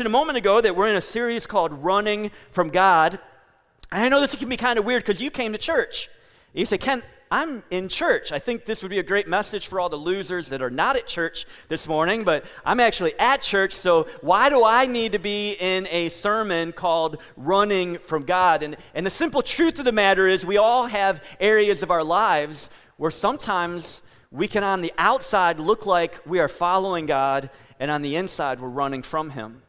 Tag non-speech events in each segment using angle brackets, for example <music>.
a moment ago that we're in a series called Running from God. And I know this can be kind of weird because you came to church. You say, Ken, I'm in church. I think this would be a great message for all the losers that are not at church this morning, but I'm actually at church, so why do I need to be in a sermon called Running from God? And, and the simple truth of the matter is, we all have areas of our lives where sometimes we can, on the outside, look like we are following God, and on the inside, we're running from Him.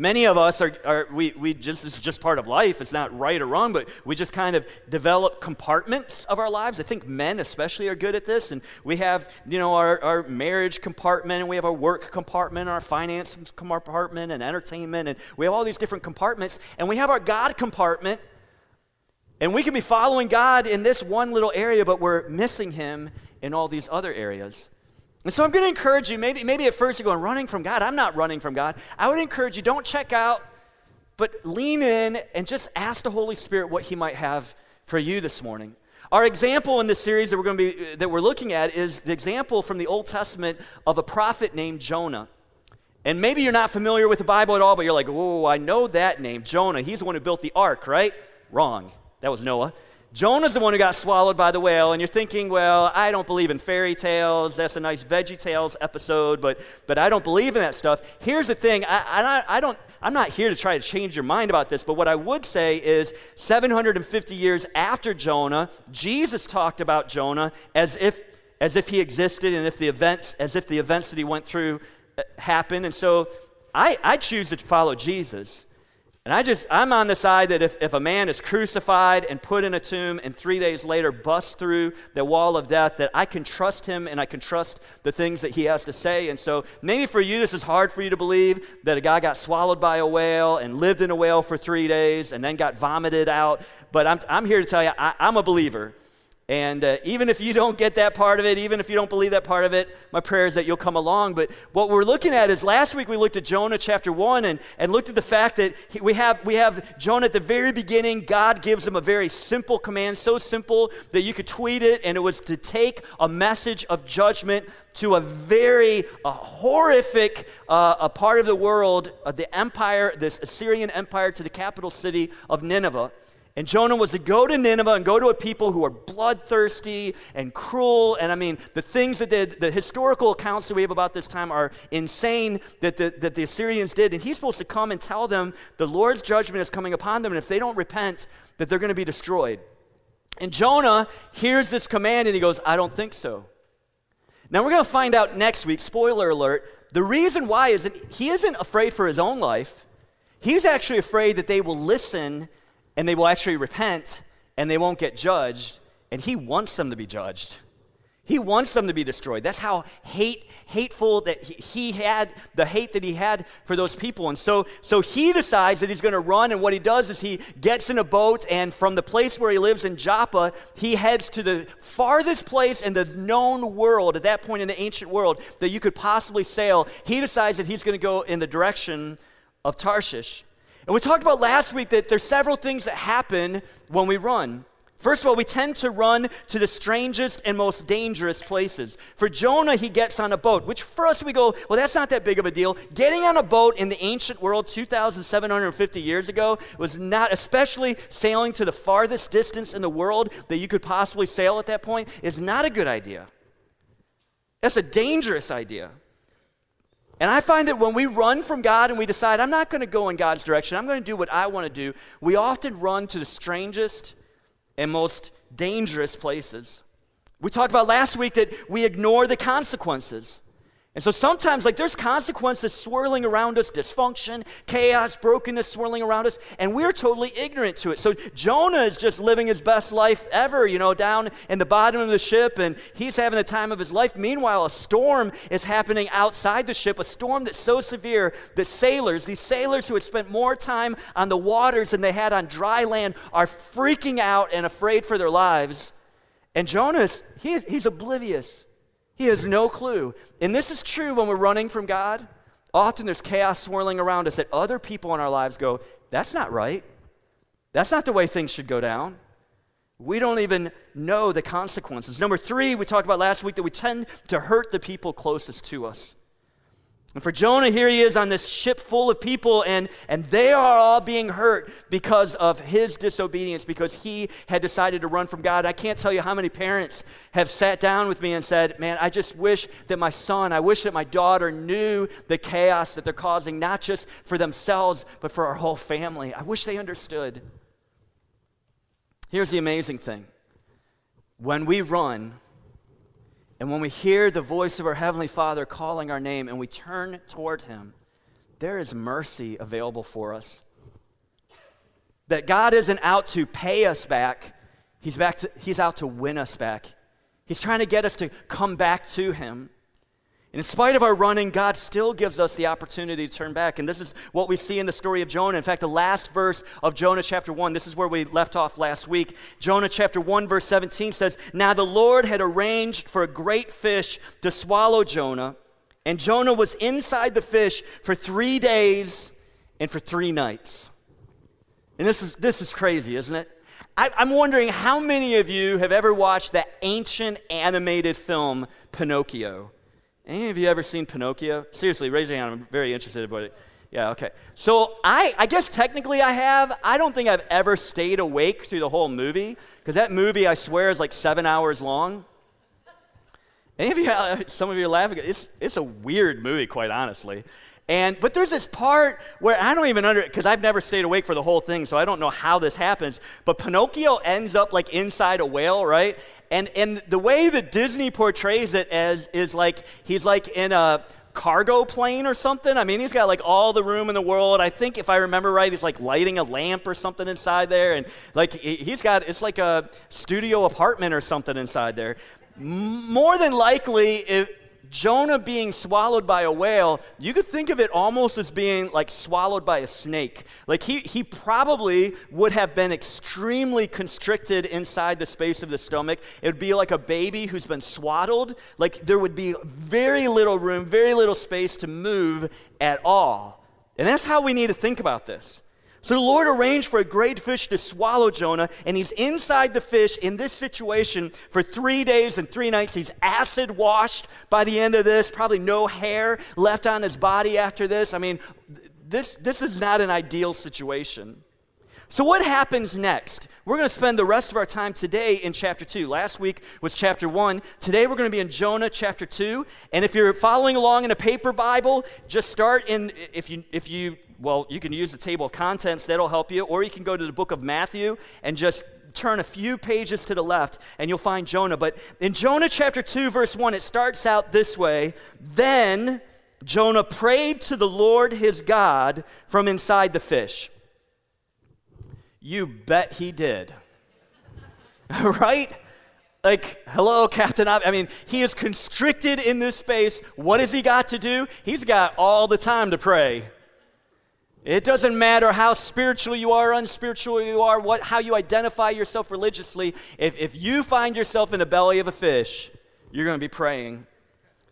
Many of us are, are, we, we just, this is just part of life. It's not right or wrong, but we just kind of develop compartments of our lives. I think men especially are good at this. And we have, you know, our, our marriage compartment, and we have our work compartment, our finance compartment, and entertainment, and we have all these different compartments. And we have our God compartment, and we can be following God in this one little area, but we're missing Him in all these other areas. And so I'm going to encourage you, maybe, maybe at first you're going, running from God. I'm not running from God. I would encourage you, don't check out, but lean in and just ask the Holy Spirit what He might have for you this morning. Our example in this series that we're going to be that we're looking at is the example from the Old Testament of a prophet named Jonah. And maybe you're not familiar with the Bible at all, but you're like, whoa, I know that name, Jonah. He's the one who built the ark, right? Wrong. That was Noah. Jonah's the one who got swallowed by the whale, and you're thinking, well, I don't believe in fairy tales. That's a nice Veggie Tales episode, but, but I don't believe in that stuff. Here's the thing I, I, I don't, I'm not here to try to change your mind about this, but what I would say is 750 years after Jonah, Jesus talked about Jonah as if, as if he existed and if the events, as if the events that he went through uh, happened. And so I, I choose to follow Jesus. And I just, I'm on the side that if, if a man is crucified and put in a tomb and three days later busts through the wall of death, that I can trust him and I can trust the things that he has to say. And so maybe for you, this is hard for you to believe that a guy got swallowed by a whale and lived in a whale for three days and then got vomited out. But I'm, I'm here to tell you, I, I'm a believer. And uh, even if you don't get that part of it, even if you don't believe that part of it, my prayer is that you'll come along. But what we're looking at is last week we looked at Jonah chapter 1 and, and looked at the fact that he, we, have, we have Jonah at the very beginning. God gives him a very simple command, so simple that you could tweet it, and it was to take a message of judgment to a very uh, horrific uh, a part of the world, uh, the empire, this Assyrian empire, to the capital city of Nineveh. And Jonah was to go to Nineveh and go to a people who are bloodthirsty and cruel. And I mean, the things that the historical accounts that we have about this time are insane that the, that the Assyrians did. And he's supposed to come and tell them the Lord's judgment is coming upon them. And if they don't repent, that they're going to be destroyed. And Jonah hears this command and he goes, I don't think so. Now we're going to find out next week, spoiler alert, the reason why isn't he isn't afraid for his own life. He's actually afraid that they will listen and they will actually repent and they won't get judged. And he wants them to be judged. He wants them to be destroyed. That's how hate, hateful that he had, the hate that he had for those people. And so, so he decides that he's going to run. And what he does is he gets in a boat, and from the place where he lives in Joppa, he heads to the farthest place in the known world, at that point in the ancient world, that you could possibly sail. He decides that he's going to go in the direction of Tarshish. And we talked about last week that there's several things that happen when we run. First of all, we tend to run to the strangest and most dangerous places. For Jonah, he gets on a boat, which for us we go, well, that's not that big of a deal. Getting on a boat in the ancient world 2,750 years ago was not, especially sailing to the farthest distance in the world that you could possibly sail at that point, is not a good idea. That's a dangerous idea. And I find that when we run from God and we decide, I'm not going to go in God's direction, I'm going to do what I want to do, we often run to the strangest and most dangerous places. We talked about last week that we ignore the consequences. And so sometimes, like, there's consequences swirling around us dysfunction, chaos, brokenness swirling around us, and we're totally ignorant to it. So Jonah is just living his best life ever, you know, down in the bottom of the ship, and he's having the time of his life. Meanwhile, a storm is happening outside the ship, a storm that's so severe that sailors, these sailors who had spent more time on the waters than they had on dry land, are freaking out and afraid for their lives. And Jonah, he, he's oblivious. He has no clue. And this is true when we're running from God. Often there's chaos swirling around us that other people in our lives go, that's not right. That's not the way things should go down. We don't even know the consequences. Number three, we talked about last week that we tend to hurt the people closest to us. And for Jonah, here he is on this ship full of people, and, and they are all being hurt because of his disobedience, because he had decided to run from God. I can't tell you how many parents have sat down with me and said, Man, I just wish that my son, I wish that my daughter knew the chaos that they're causing, not just for themselves, but for our whole family. I wish they understood. Here's the amazing thing when we run, and when we hear the voice of our Heavenly Father calling our name and we turn toward Him, there is mercy available for us. That God isn't out to pay us back, He's, back to, he's out to win us back. He's trying to get us to come back to Him. In spite of our running, God still gives us the opportunity to turn back. And this is what we see in the story of Jonah. In fact, the last verse of Jonah chapter 1, this is where we left off last week. Jonah chapter 1, verse 17 says, Now the Lord had arranged for a great fish to swallow Jonah, and Jonah was inside the fish for three days and for three nights. And this is, this is crazy, isn't it? I, I'm wondering how many of you have ever watched that ancient animated film, Pinocchio? Any of you ever seen Pinocchio? Seriously, raise your hand. I'm very interested about it. Yeah, okay. So I, I guess technically I have. I don't think I've ever stayed awake through the whole movie because that movie, I swear, is like seven hours long. Any of you, <laughs> some of you are laughing. It's, it's a weird movie, quite honestly. And but there's this part where I don't even under because I've never stayed awake for the whole thing, so I don't know how this happens. But Pinocchio ends up like inside a whale, right? And and the way that Disney portrays it as is like he's like in a cargo plane or something. I mean, he's got like all the room in the world. I think if I remember right, he's like lighting a lamp or something inside there, and like he's got it's like a studio apartment or something inside there. More than likely, if Jonah being swallowed by a whale, you could think of it almost as being like swallowed by a snake. Like he, he probably would have been extremely constricted inside the space of the stomach. It would be like a baby who's been swaddled. Like there would be very little room, very little space to move at all. And that's how we need to think about this. So the Lord arranged for a great fish to swallow Jonah, and he's inside the fish in this situation for three days and three nights. He's acid washed by the end of this, probably no hair left on his body after this. I mean, this, this is not an ideal situation. So, what happens next? We're going to spend the rest of our time today in chapter 2. Last week was chapter 1. Today we're going to be in Jonah chapter 2. And if you're following along in a paper Bible, just start in, if you, if you well, you can use the table of contents, that'll help you, or you can go to the book of Matthew and just turn a few pages to the left and you'll find Jonah. But in Jonah chapter 2, verse 1, it starts out this way Then Jonah prayed to the Lord his God from inside the fish. You bet he did. <laughs> right? Like, hello, Captain. I mean, he is constricted in this space. What has he got to do? He's got all the time to pray. It doesn't matter how spiritual you are, unspiritual you are, what, how you identify yourself religiously. If, if you find yourself in the belly of a fish, you're going to be praying.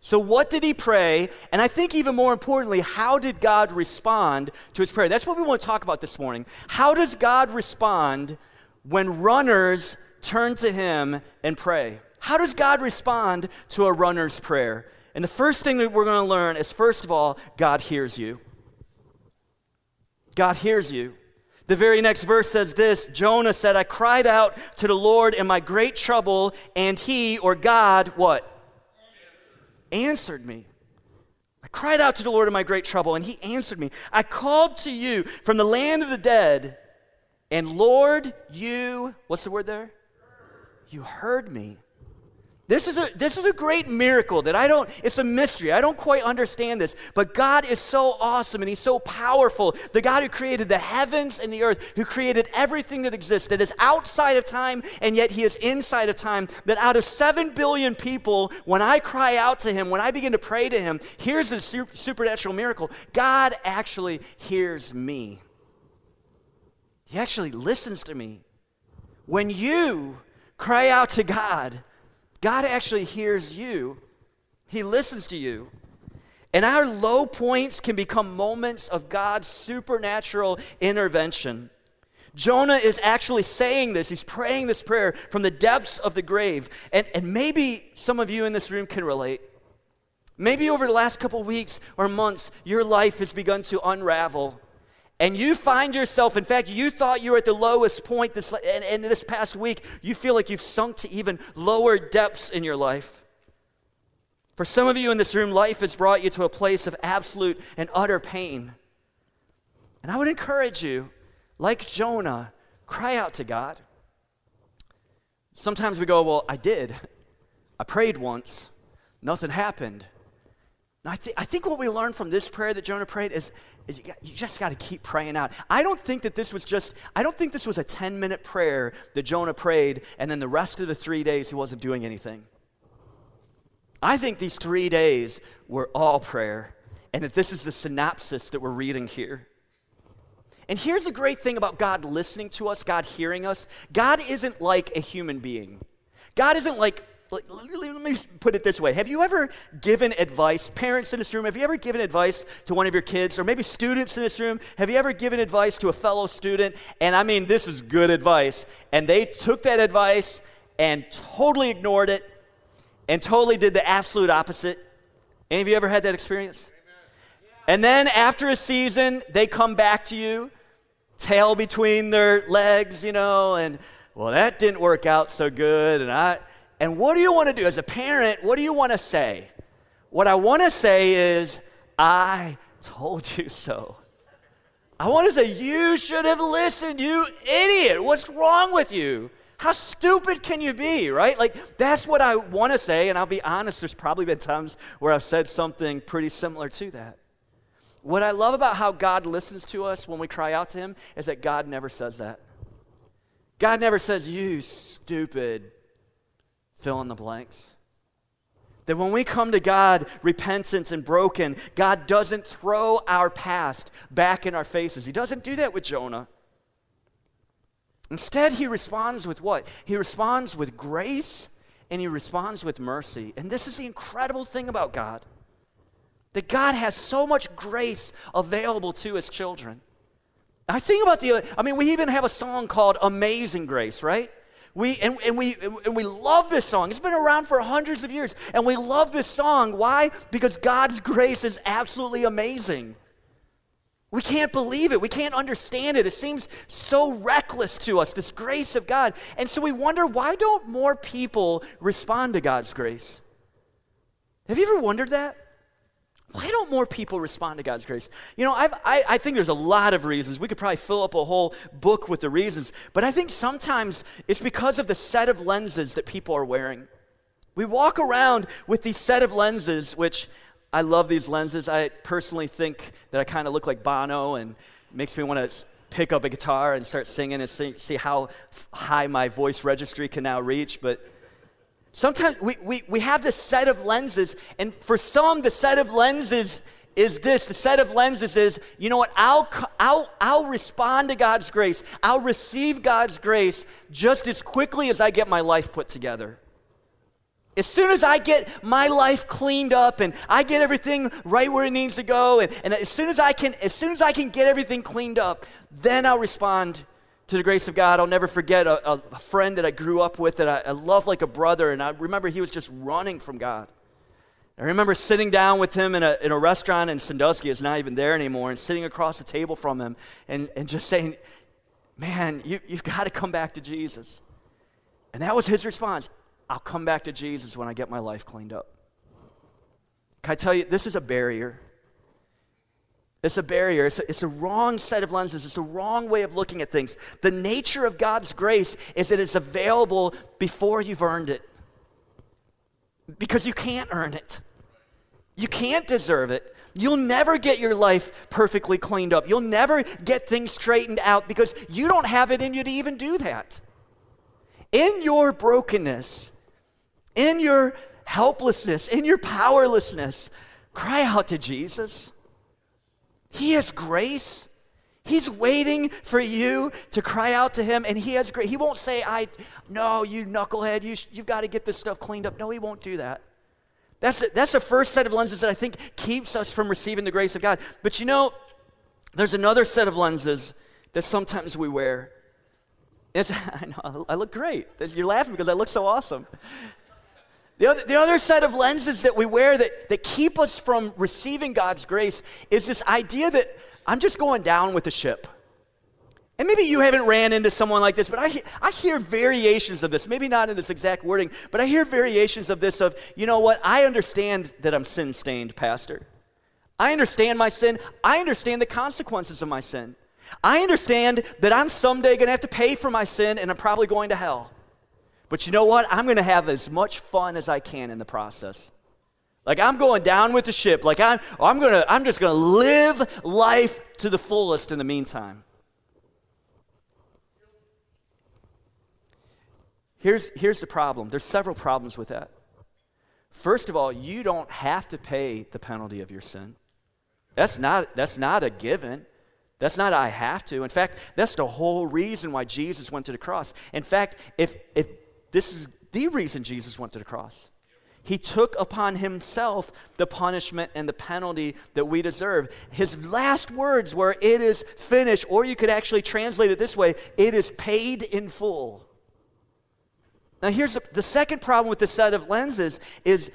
So, what did he pray? And I think, even more importantly, how did God respond to his prayer? That's what we want to talk about this morning. How does God respond when runners turn to him and pray? How does God respond to a runner's prayer? And the first thing that we're going to learn is first of all, God hears you. God hears you. The very next verse says this Jonah said, I cried out to the Lord in my great trouble, and he, or God, what? Answered me. I cried out to the Lord in my great trouble, and he answered me. I called to you from the land of the dead, and Lord, you, what's the word there? You heard me. This is, a, this is a great miracle that I don't, it's a mystery. I don't quite understand this. But God is so awesome and He's so powerful. The God who created the heavens and the earth, who created everything that exists, that is outside of time and yet He is inside of time. That out of seven billion people, when I cry out to Him, when I begin to pray to Him, here's the supernatural miracle God actually hears me. He actually listens to me. When you cry out to God, God actually hears you, He listens to you. And our low points can become moments of God's supernatural intervention. Jonah is actually saying this. He's praying this prayer from the depths of the grave. And, and maybe some of you in this room can relate. Maybe over the last couple weeks or months, your life has begun to unravel. And you find yourself, in fact, you thought you were at the lowest point this, and, and this past week, you feel like you've sunk to even lower depths in your life. For some of you in this room, life has brought you to a place of absolute and utter pain. And I would encourage you, like Jonah, cry out to God. Sometimes we go, Well, I did. I prayed once, nothing happened. I, th- I, think what we learned from this prayer that Jonah prayed is, is you, got, you, just got to keep praying out. I don't think that this was just, I don't think this was a 10 minute prayer that Jonah prayed and then the rest of the three days he wasn't doing anything. I think these three days were all prayer and that this is the synopsis that we're reading here. And here's the great thing about God listening to us, God hearing us God isn't like a human being. God isn't like let me put it this way. Have you ever given advice, parents in this room, have you ever given advice to one of your kids, or maybe students in this room, have you ever given advice to a fellow student? And I mean, this is good advice. And they took that advice and totally ignored it and totally did the absolute opposite. Any of you ever had that experience? And then after a season, they come back to you, tail between their legs, you know, and well, that didn't work out so good. And I, and what do you want to do? As a parent, what do you want to say? What I want to say is, I told you so. I want to say, you should have listened, you idiot. What's wrong with you? How stupid can you be, right? Like, that's what I want to say, and I'll be honest, there's probably been times where I've said something pretty similar to that. What I love about how God listens to us when we cry out to Him is that God never says that. God never says, You stupid fill in the blanks. That when we come to God repentant and broken, God doesn't throw our past back in our faces. He doesn't do that with Jonah. Instead, he responds with what? He responds with grace and he responds with mercy. And this is the incredible thing about God that God has so much grace available to his children. I think about the, I mean, we even have a song called Amazing Grace, right? We, and, and, we, and we love this song. It's been around for hundreds of years. And we love this song. Why? Because God's grace is absolutely amazing. We can't believe it. We can't understand it. It seems so reckless to us, this grace of God. And so we wonder why don't more people respond to God's grace? Have you ever wondered that? Why don't more people respond to God's grace? You know, I've, I, I think there's a lot of reasons. We could probably fill up a whole book with the reasons, but I think sometimes it's because of the set of lenses that people are wearing. We walk around with these set of lenses, which I love these lenses. I personally think that I kind of look like Bono and makes me want to pick up a guitar and start singing and see, see how high my voice registry can now reach, but Sometimes we, we, we have this set of lenses, and for some, the set of lenses is this the set of lenses is you know what I'll, I'll, I'll respond to god's grace. I'll receive god's grace just as quickly as i get my life put together. As soon as i get my life cleaned up and i get everything right where it needs to go and, and as soon as i can as soon as i can get everything cleaned up then i'll respond to the grace of God. I'll never forget a, a friend that I grew up with that I, I loved like a brother, and I remember he was just running from God. I remember sitting down with him in a, in a restaurant in Sandusky, it's not even there anymore, and sitting across the table from him and, and just saying, Man, you, you've got to come back to Jesus. And that was his response I'll come back to Jesus when I get my life cleaned up. Can I tell you, this is a barrier. It's a barrier. It's a, it's a wrong set of lenses. It's the wrong way of looking at things. The nature of God's grace is that it's available before you've earned it. Because you can't earn it. You can't deserve it. You'll never get your life perfectly cleaned up. You'll never get things straightened out because you don't have it in you to even do that. In your brokenness, in your helplessness, in your powerlessness, cry out to Jesus. He has grace. He's waiting for you to cry out to him, and he has grace. He won't say, I, no, you knucklehead, you, you've got to get this stuff cleaned up. No, he won't do that. That's, that's the first set of lenses that I think keeps us from receiving the grace of God. But you know, there's another set of lenses that sometimes we wear. It's, <laughs> I know, I look great. You're laughing because I look so awesome. The other, the other set of lenses that we wear that, that keep us from receiving God's grace is this idea that I'm just going down with the ship. And maybe you haven't ran into someone like this, but I, I hear variations of this. Maybe not in this exact wording, but I hear variations of this of, you know what, I understand that I'm sin stained, Pastor. I understand my sin. I understand the consequences of my sin. I understand that I'm someday going to have to pay for my sin and I'm probably going to hell. But you know what? I'm going to have as much fun as I can in the process. Like I'm going down with the ship. Like I'm, I'm to, I'm just going to live life to the fullest in the meantime. Here's, here's the problem. There's several problems with that. First of all, you don't have to pay the penalty of your sin. That's not, that's not a given. That's not I have to. In fact, that's the whole reason why Jesus went to the cross. In fact, if, if this is the reason Jesus went to the cross. He took upon himself the punishment and the penalty that we deserve. His last words were, It is finished, or you could actually translate it this way it is paid in full. Now, here's the, the second problem with this set of lenses is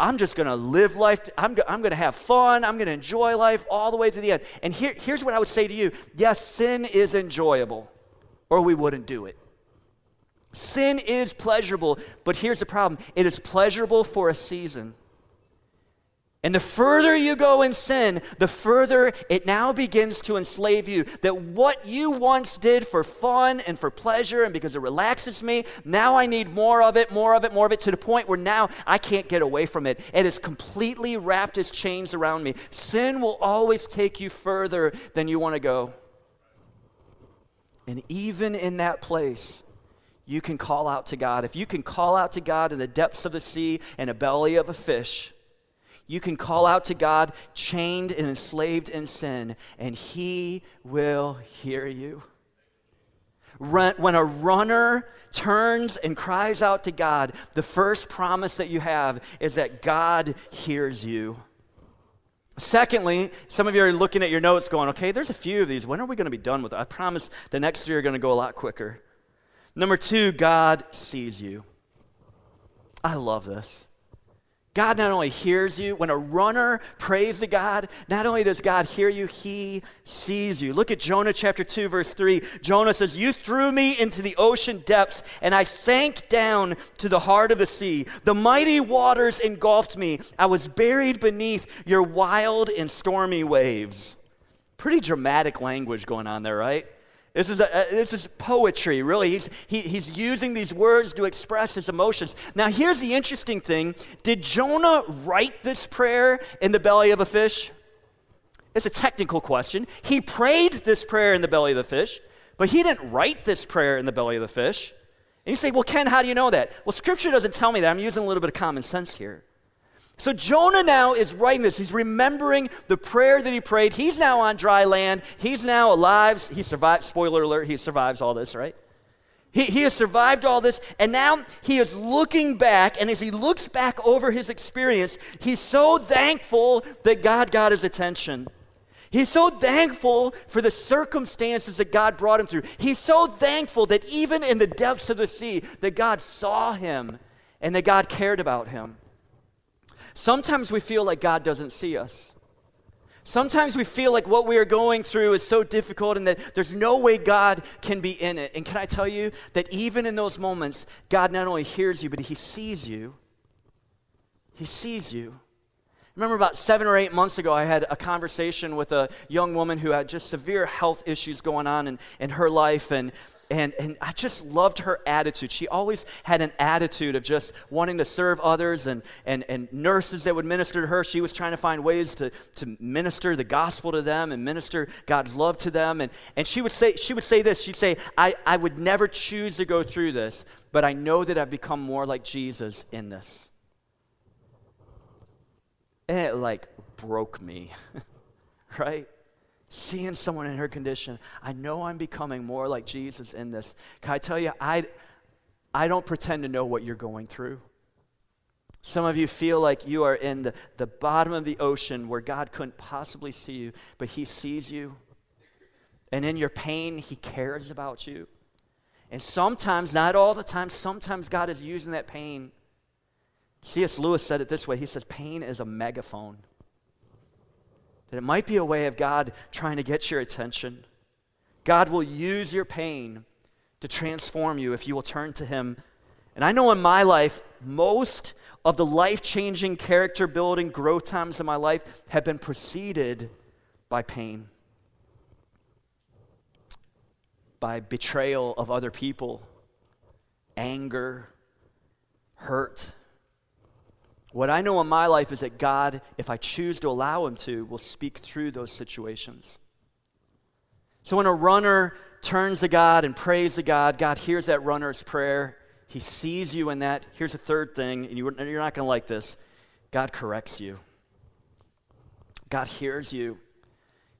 I'm just going to live life. I'm, I'm going to have fun. I'm going to enjoy life all the way to the end. And here, here's what I would say to you yes, sin is enjoyable, or we wouldn't do it. Sin is pleasurable, but here's the problem it is pleasurable for a season. And the further you go in sin, the further it now begins to enslave you. That what you once did for fun and for pleasure and because it relaxes me, now I need more of it, more of it, more of it, to the point where now I can't get away from it. It has completely wrapped its chains around me. Sin will always take you further than you want to go. And even in that place, you can call out to God. If you can call out to God in the depths of the sea and a belly of a fish, you can call out to God chained and enslaved in sin, and He will hear you. When a runner turns and cries out to God, the first promise that you have is that God hears you. Secondly, some of you are looking at your notes going, okay, there's a few of these. When are we going to be done with it? I promise the next three are going to go a lot quicker. Number two, God sees you. I love this. God not only hears you, when a runner prays to God, not only does God hear you, he sees you. Look at Jonah chapter 2, verse 3. Jonah says, You threw me into the ocean depths, and I sank down to the heart of the sea. The mighty waters engulfed me. I was buried beneath your wild and stormy waves. Pretty dramatic language going on there, right? This is, a, uh, this is poetry, really. He's, he, he's using these words to express his emotions. Now, here's the interesting thing Did Jonah write this prayer in the belly of a fish? It's a technical question. He prayed this prayer in the belly of the fish, but he didn't write this prayer in the belly of the fish. And you say, well, Ken, how do you know that? Well, Scripture doesn't tell me that. I'm using a little bit of common sense here. So Jonah now is writing this. He's remembering the prayer that he prayed. He's now on dry land. He's now alive. He survived, spoiler alert, he survives all this, right? He, he has survived all this, and now he is looking back, and as he looks back over his experience, he's so thankful that God got his attention. He's so thankful for the circumstances that God brought him through. He's so thankful that even in the depths of the sea, that God saw him and that God cared about him. Sometimes we feel like God doesn't see us. Sometimes we feel like what we are going through is so difficult and that there's no way God can be in it. And can I tell you that even in those moments, God not only hears you, but He sees you. He sees you. remember about seven or eight months ago, I had a conversation with a young woman who had just severe health issues going on in, in her life. And and, and I just loved her attitude. She always had an attitude of just wanting to serve others and, and, and nurses that would minister to her. She was trying to find ways to, to minister the gospel to them and minister God's love to them. And, and she, would say, she would say this She'd say, I, I would never choose to go through this, but I know that I've become more like Jesus in this. And it like broke me, <laughs> right? Seeing someone in her condition, I know I'm becoming more like Jesus in this. Can I tell you, I, I don't pretend to know what you're going through. Some of you feel like you are in the, the bottom of the ocean where God couldn't possibly see you, but He sees you. And in your pain, He cares about you. And sometimes, not all the time, sometimes God is using that pain C.S. Lewis said it this way He says, Pain is a megaphone. That it might be a way of God trying to get your attention. God will use your pain to transform you if you will turn to Him. And I know in my life, most of the life changing, character building, growth times in my life have been preceded by pain, by betrayal of other people, anger, hurt. What I know in my life is that God, if I choose to allow Him to, will speak through those situations. So when a runner turns to God and prays to God, God hears that runner's prayer. He sees you in that. Here's a third thing, and you're not going to like this God corrects you. God hears you,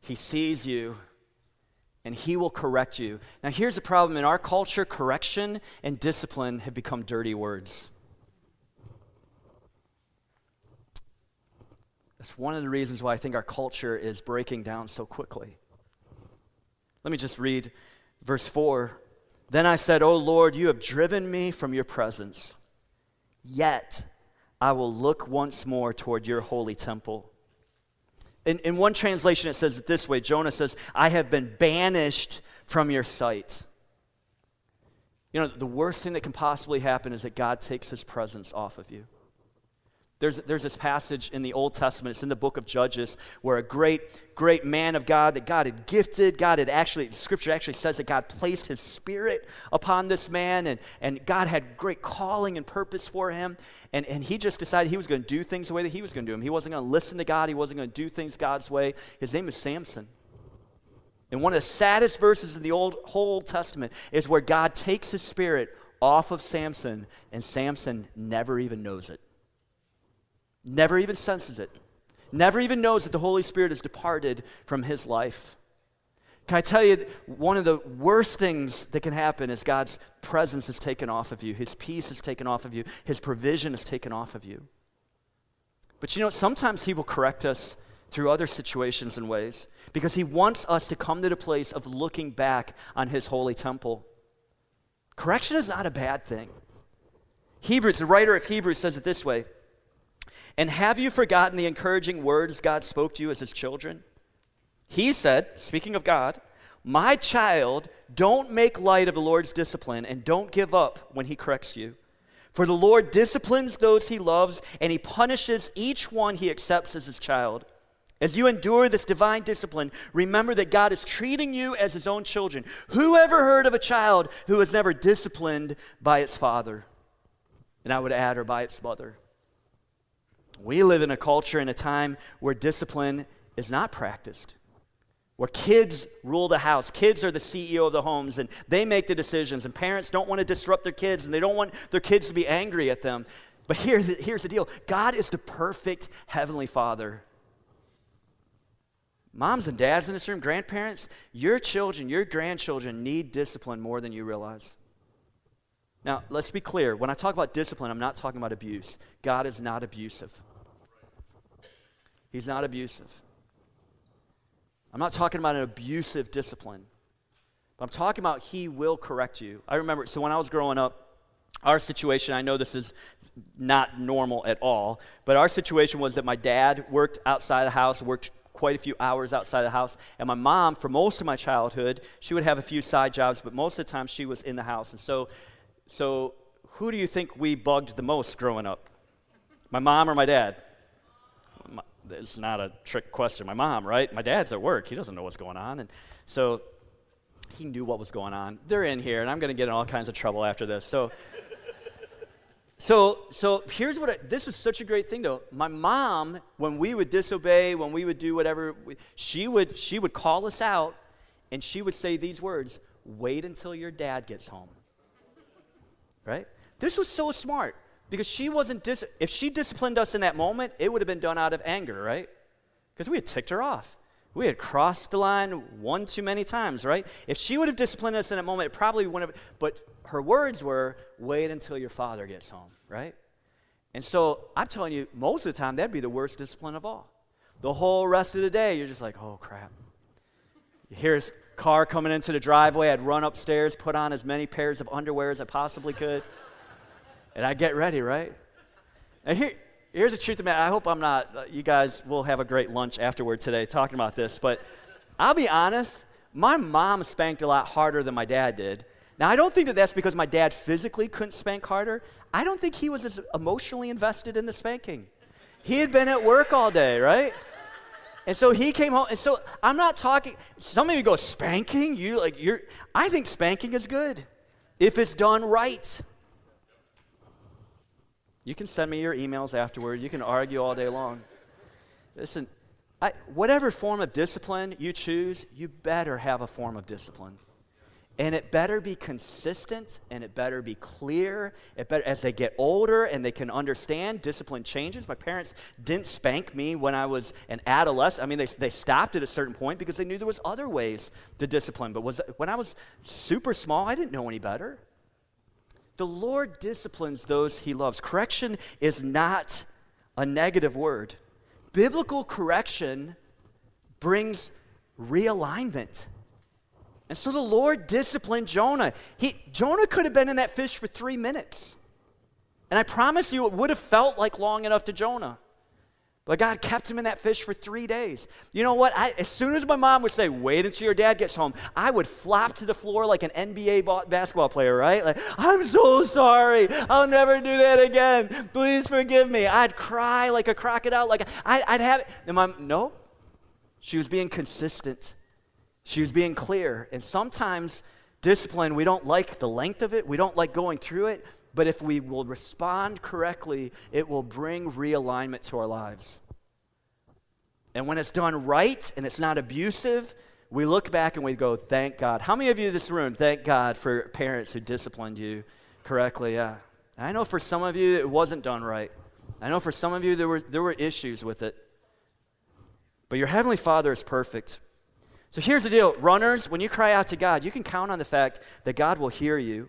He sees you, and He will correct you. Now, here's the problem in our culture correction and discipline have become dirty words. That's one of the reasons why I think our culture is breaking down so quickly. Let me just read verse 4. Then I said, O Lord, you have driven me from your presence, yet I will look once more toward your holy temple. In, in one translation, it says it this way Jonah says, I have been banished from your sight. You know, the worst thing that can possibly happen is that God takes his presence off of you. There's, there's this passage in the Old Testament, it's in the book of Judges, where a great, great man of God that God had gifted, God had actually, scripture actually says that God placed his spirit upon this man, and, and God had great calling and purpose for him. And, and he just decided he was going to do things the way that he was going to do them. He wasn't going to listen to God, he wasn't going to do things God's way. His name is Samson. And one of the saddest verses in the Old, whole Old Testament is where God takes his spirit off of Samson, and Samson never even knows it never even senses it, never even knows that the Holy Spirit has departed from his life. Can I tell you, one of the worst things that can happen is God's presence is taken off of you, His peace is taken off of you, His provision is taken off of you. But you know, sometimes He will correct us through other situations and ways because He wants us to come to the place of looking back on His holy temple. Correction is not a bad thing. Hebrews, the writer of Hebrews says it this way and have you forgotten the encouraging words God spoke to you as his children? He said, speaking of God, My child, don't make light of the Lord's discipline and don't give up when he corrects you. For the Lord disciplines those he loves, and he punishes each one he accepts as his child. As you endure this divine discipline, remember that God is treating you as his own children. Who ever heard of a child who was never disciplined by its father? And I would add, or by its mother. We live in a culture in a time where discipline is not practiced, where kids rule the house. Kids are the CEO of the homes and they make the decisions, and parents don't want to disrupt their kids and they don't want their kids to be angry at them. But here, here's the deal God is the perfect Heavenly Father. Moms and dads in this room, grandparents, your children, your grandchildren need discipline more than you realize. Now, let's be clear. When I talk about discipline, I'm not talking about abuse. God is not abusive. He's not abusive. I'm not talking about an abusive discipline. But I'm talking about He will correct you. I remember, so when I was growing up, our situation, I know this is not normal at all, but our situation was that my dad worked outside the house, worked quite a few hours outside the house. And my mom, for most of my childhood, she would have a few side jobs, but most of the time she was in the house. And so so, who do you think we bugged the most growing up? My mom or my dad? it's not a trick question. My mom, right? My dad's at work. He doesn't know what's going on. And so he knew what was going on. They're in here, and I'm going to get in all kinds of trouble after this. So, so, so here's what I, this is such a great thing, though. My mom, when we would disobey, when we would do whatever, she would, she would call us out, and she would say these words Wait until your dad gets home right? This was so smart because she wasn't, dis- if she disciplined us in that moment, it would have been done out of anger, right? Because we had ticked her off. We had crossed the line one too many times, right? If she would have disciplined us in that moment, it probably wouldn't have, but her words were, wait until your father gets home, right? And so I'm telling you, most of the time, that'd be the worst discipline of all. The whole rest of the day, you're just like, oh crap. Here's car coming into the driveway, I'd run upstairs, put on as many pairs of underwear as I possibly could, and I'd get ready, right? And here, here's the truth of it. I hope I'm not, uh, you guys will have a great lunch afterward today talking about this, but I'll be honest, my mom spanked a lot harder than my dad did. Now, I don't think that that's because my dad physically couldn't spank harder. I don't think he was as emotionally invested in the spanking. He had been at work all day, right? And so he came home. And so I'm not talking, some of you go, spanking? You like, you're, I think spanking is good if it's done right. You can send me your emails afterward. You can argue all day long. Listen, I, whatever form of discipline you choose, you better have a form of discipline. And it better be consistent and it better be clear. It better, as they get older and they can understand, discipline changes. My parents didn't spank me when I was an adolescent. I mean, they, they stopped at a certain point because they knew there was other ways to discipline. But was, when I was super small, I didn't know any better. The Lord disciplines those he loves. Correction is not a negative word. Biblical correction brings realignment. And so the Lord disciplined Jonah. He, Jonah could have been in that fish for three minutes. And I promise you, it would have felt like long enough to Jonah. But God kept him in that fish for three days. You know what? I, as soon as my mom would say, wait until your dad gets home, I would flop to the floor like an NBA basketball player, right? Like, I'm so sorry. I'll never do that again. Please forgive me. I'd cry like a crocodile. Like, I, would have it. And no. She was being consistent. She was being clear. And sometimes discipline, we don't like the length of it, we don't like going through it, but if we will respond correctly, it will bring realignment to our lives. And when it's done right and it's not abusive, we look back and we go, thank God. How many of you in this room thank God for parents who disciplined you correctly? Yeah. I know for some of you it wasn't done right. I know for some of you there were, there were issues with it. But your Heavenly Father is perfect. So here's the deal runners, when you cry out to God, you can count on the fact that God will hear you.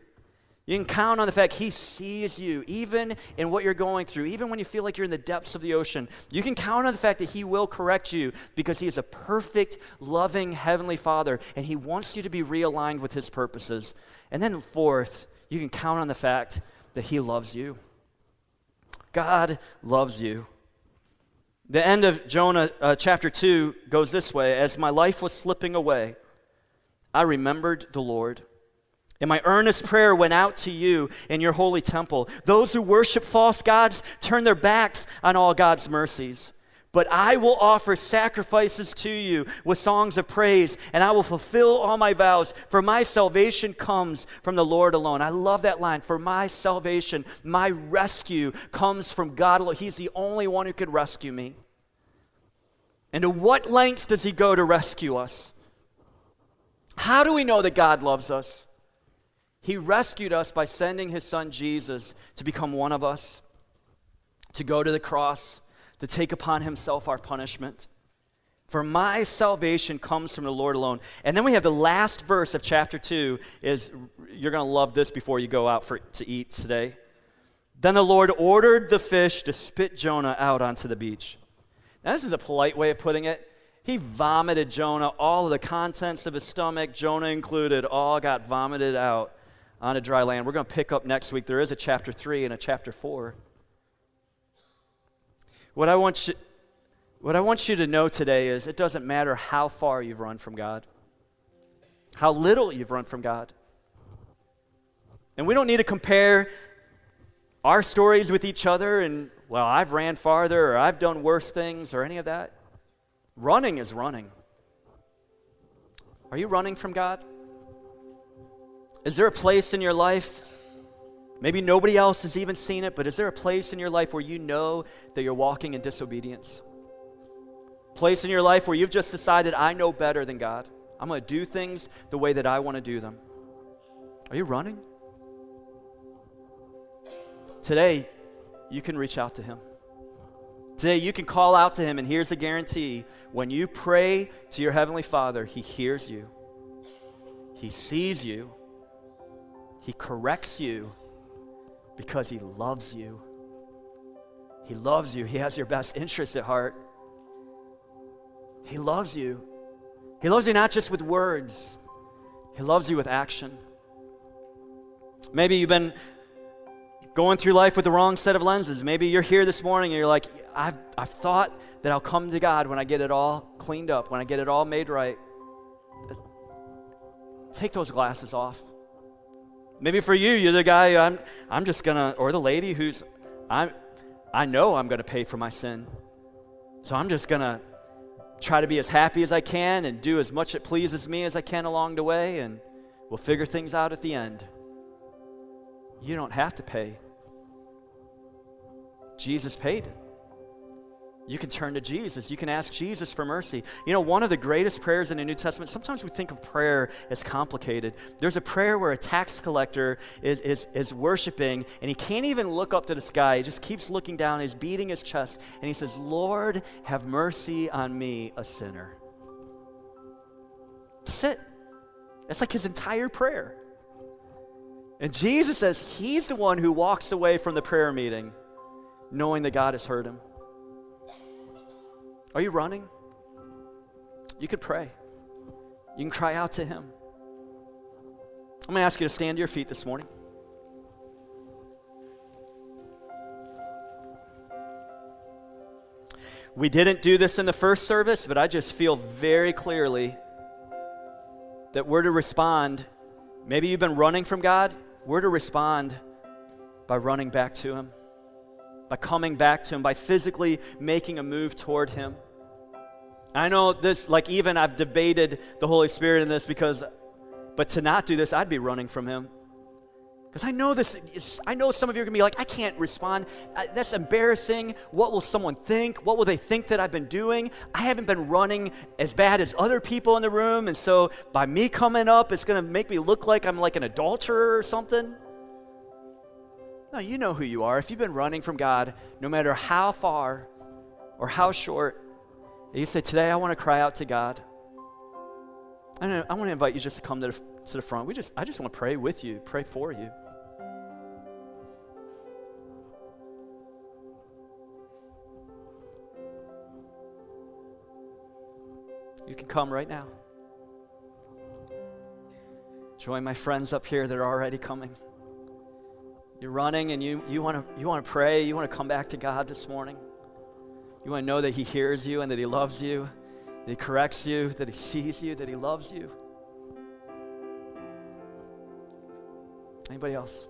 You can count on the fact He sees you, even in what you're going through, even when you feel like you're in the depths of the ocean. You can count on the fact that He will correct you because He is a perfect, loving Heavenly Father, and He wants you to be realigned with His purposes. And then, fourth, you can count on the fact that He loves you. God loves you. The end of Jonah uh, chapter 2 goes this way As my life was slipping away, I remembered the Lord. And my earnest prayer went out to you in your holy temple. Those who worship false gods turn their backs on all God's mercies. But I will offer sacrifices to you with songs of praise, and I will fulfill all my vows, for my salvation comes from the Lord alone. I love that line. For my salvation, my rescue comes from God alone. He's the only one who could rescue me. And to what lengths does He go to rescue us? How do we know that God loves us? He rescued us by sending His Son Jesus to become one of us, to go to the cross to take upon himself our punishment. For my salvation comes from the Lord alone. And then we have the last verse of chapter 2 is you're going to love this before you go out for, to eat today. Then the Lord ordered the fish to spit Jonah out onto the beach. Now, this is a polite way of putting it. He vomited Jonah, all of the contents of his stomach, Jonah included, all got vomited out onto dry land. We're going to pick up next week. There is a chapter 3 and a chapter 4. What I want you, what I want you to know today is it doesn't matter how far you've run from God, how little you've run from God. And we don't need to compare our stories with each other and, well, I've ran farther or I've done worse things or any of that. Running is running. Are you running from God? Is there a place in your life Maybe nobody else has even seen it, but is there a place in your life where you know that you're walking in disobedience? Place in your life where you've just decided, I know better than God. I'm going to do things the way that I want to do them. Are you running? Today, you can reach out to Him. Today, you can call out to Him, and here's the guarantee when you pray to your Heavenly Father, He hears you, He sees you, He corrects you, because He loves you. He loves you. He has your best interest at heart. He loves you. He loves you not just with words, He loves you with action. Maybe you've been going through life with the wrong set of lenses. Maybe you're here this morning and you're like, I've, I've thought that I'll come to God when I get it all cleaned up, when I get it all made right. Take those glasses off. Maybe for you, you're the guy, I'm, I'm just gonna, or the lady who's, I'm, I know I'm gonna pay for my sin. So I'm just gonna try to be as happy as I can and do as much that pleases me as I can along the way, and we'll figure things out at the end. You don't have to pay. Jesus paid. You can turn to Jesus. You can ask Jesus for mercy. You know, one of the greatest prayers in the New Testament, sometimes we think of prayer as complicated. There's a prayer where a tax collector is, is, is worshiping and he can't even look up to the sky. He just keeps looking down. He's beating his chest and he says, Lord, have mercy on me, a sinner. That's it. That's like his entire prayer. And Jesus says he's the one who walks away from the prayer meeting knowing that God has heard him. Are you running? You could pray. You can cry out to Him. I'm going to ask you to stand to your feet this morning. We didn't do this in the first service, but I just feel very clearly that we're to respond. Maybe you've been running from God. We're to respond by running back to Him, by coming back to Him, by physically making a move toward Him. I know this, like, even I've debated the Holy Spirit in this because, but to not do this, I'd be running from Him. Because I know this, I know some of you are going to be like, I can't respond. That's embarrassing. What will someone think? What will they think that I've been doing? I haven't been running as bad as other people in the room. And so by me coming up, it's going to make me look like I'm like an adulterer or something. No, you know who you are. If you've been running from God, no matter how far or how short, you say, Today I want to cry out to God. I, I want to invite you just to come to the, to the front. We just, I just want to pray with you, pray for you. You can come right now. Join my friends up here that are already coming. You're running and you, you want to you want to pray, you want to come back to God this morning. You want to know that He hears you and that He loves you, that He corrects you, that He sees you, that He loves you. Anybody else?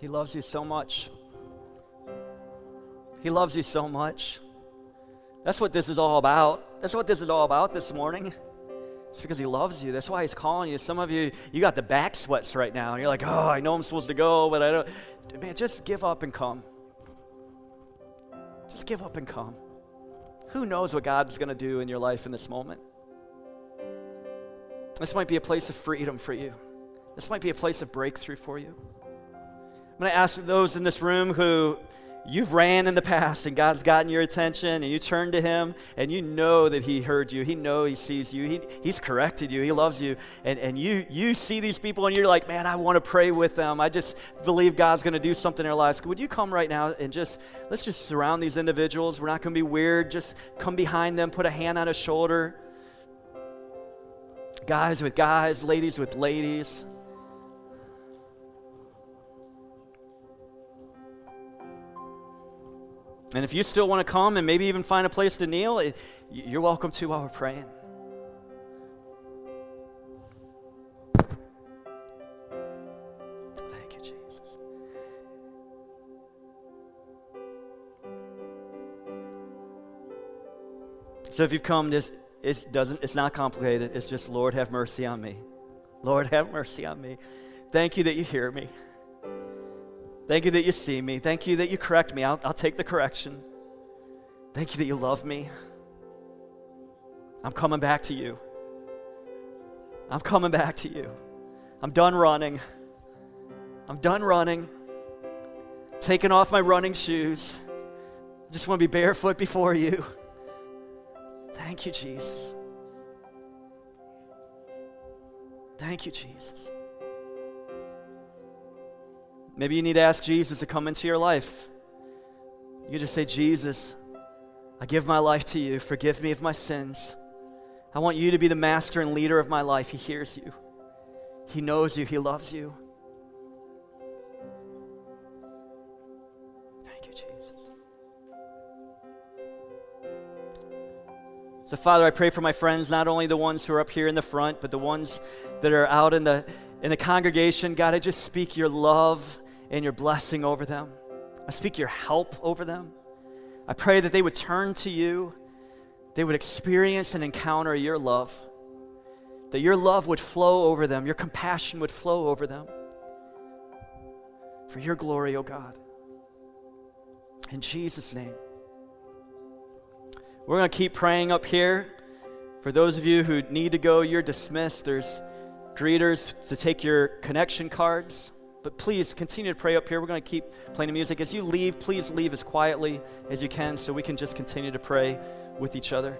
He loves you so much. He loves you so much. That's what this is all about. That's what this is all about this morning. It's because he loves you. That's why he's calling you. Some of you, you got the back sweats right now. You're like, oh, I know I'm supposed to go, but I don't. Man, just give up and come. Just give up and come. Who knows what God's going to do in your life in this moment? This might be a place of freedom for you. This might be a place of breakthrough for you. I'm going to ask those in this room who you've ran in the past and God's gotten your attention and you turn to him and you know that he heard you. He know he sees you. He, he's corrected you. He loves you. And, and you, you see these people and you're like, man, I want to pray with them. I just believe God's going to do something in their lives. Would you come right now and just, let's just surround these individuals. We're not going to be weird. Just come behind them, put a hand on a shoulder. Guys with guys, ladies with ladies. And if you still want to come and maybe even find a place to kneel, you're welcome to while we're praying. Thank you, Jesus. So if you've come, this it doesn't it's not complicated. It's just Lord have mercy on me. Lord have mercy on me. Thank you that you hear me. Thank you that you see me. Thank you that you correct me. I'll, I'll take the correction. Thank you that you love me. I'm coming back to you. I'm coming back to you. I'm done running. I'm done running. Taking off my running shoes. I just want to be barefoot before you. Thank you, Jesus. Thank you, Jesus. Maybe you need to ask Jesus to come into your life. You just say, Jesus, I give my life to you. Forgive me of my sins. I want you to be the master and leader of my life. He hears you, He knows you, He loves you. Thank you, Jesus. So, Father, I pray for my friends, not only the ones who are up here in the front, but the ones that are out in the, in the congregation. God, I just speak your love and your blessing over them. I speak your help over them. I pray that they would turn to you they would experience and encounter your love, that your love would flow over them, your compassion would flow over them. For your glory, O oh God. In Jesus' name. We're going to keep praying up here. For those of you who need to go, you're dismissed. There's greeters to take your connection cards. But please continue to pray up here. We're going to keep playing the music. As you leave, please leave as quietly as you can so we can just continue to pray with each other.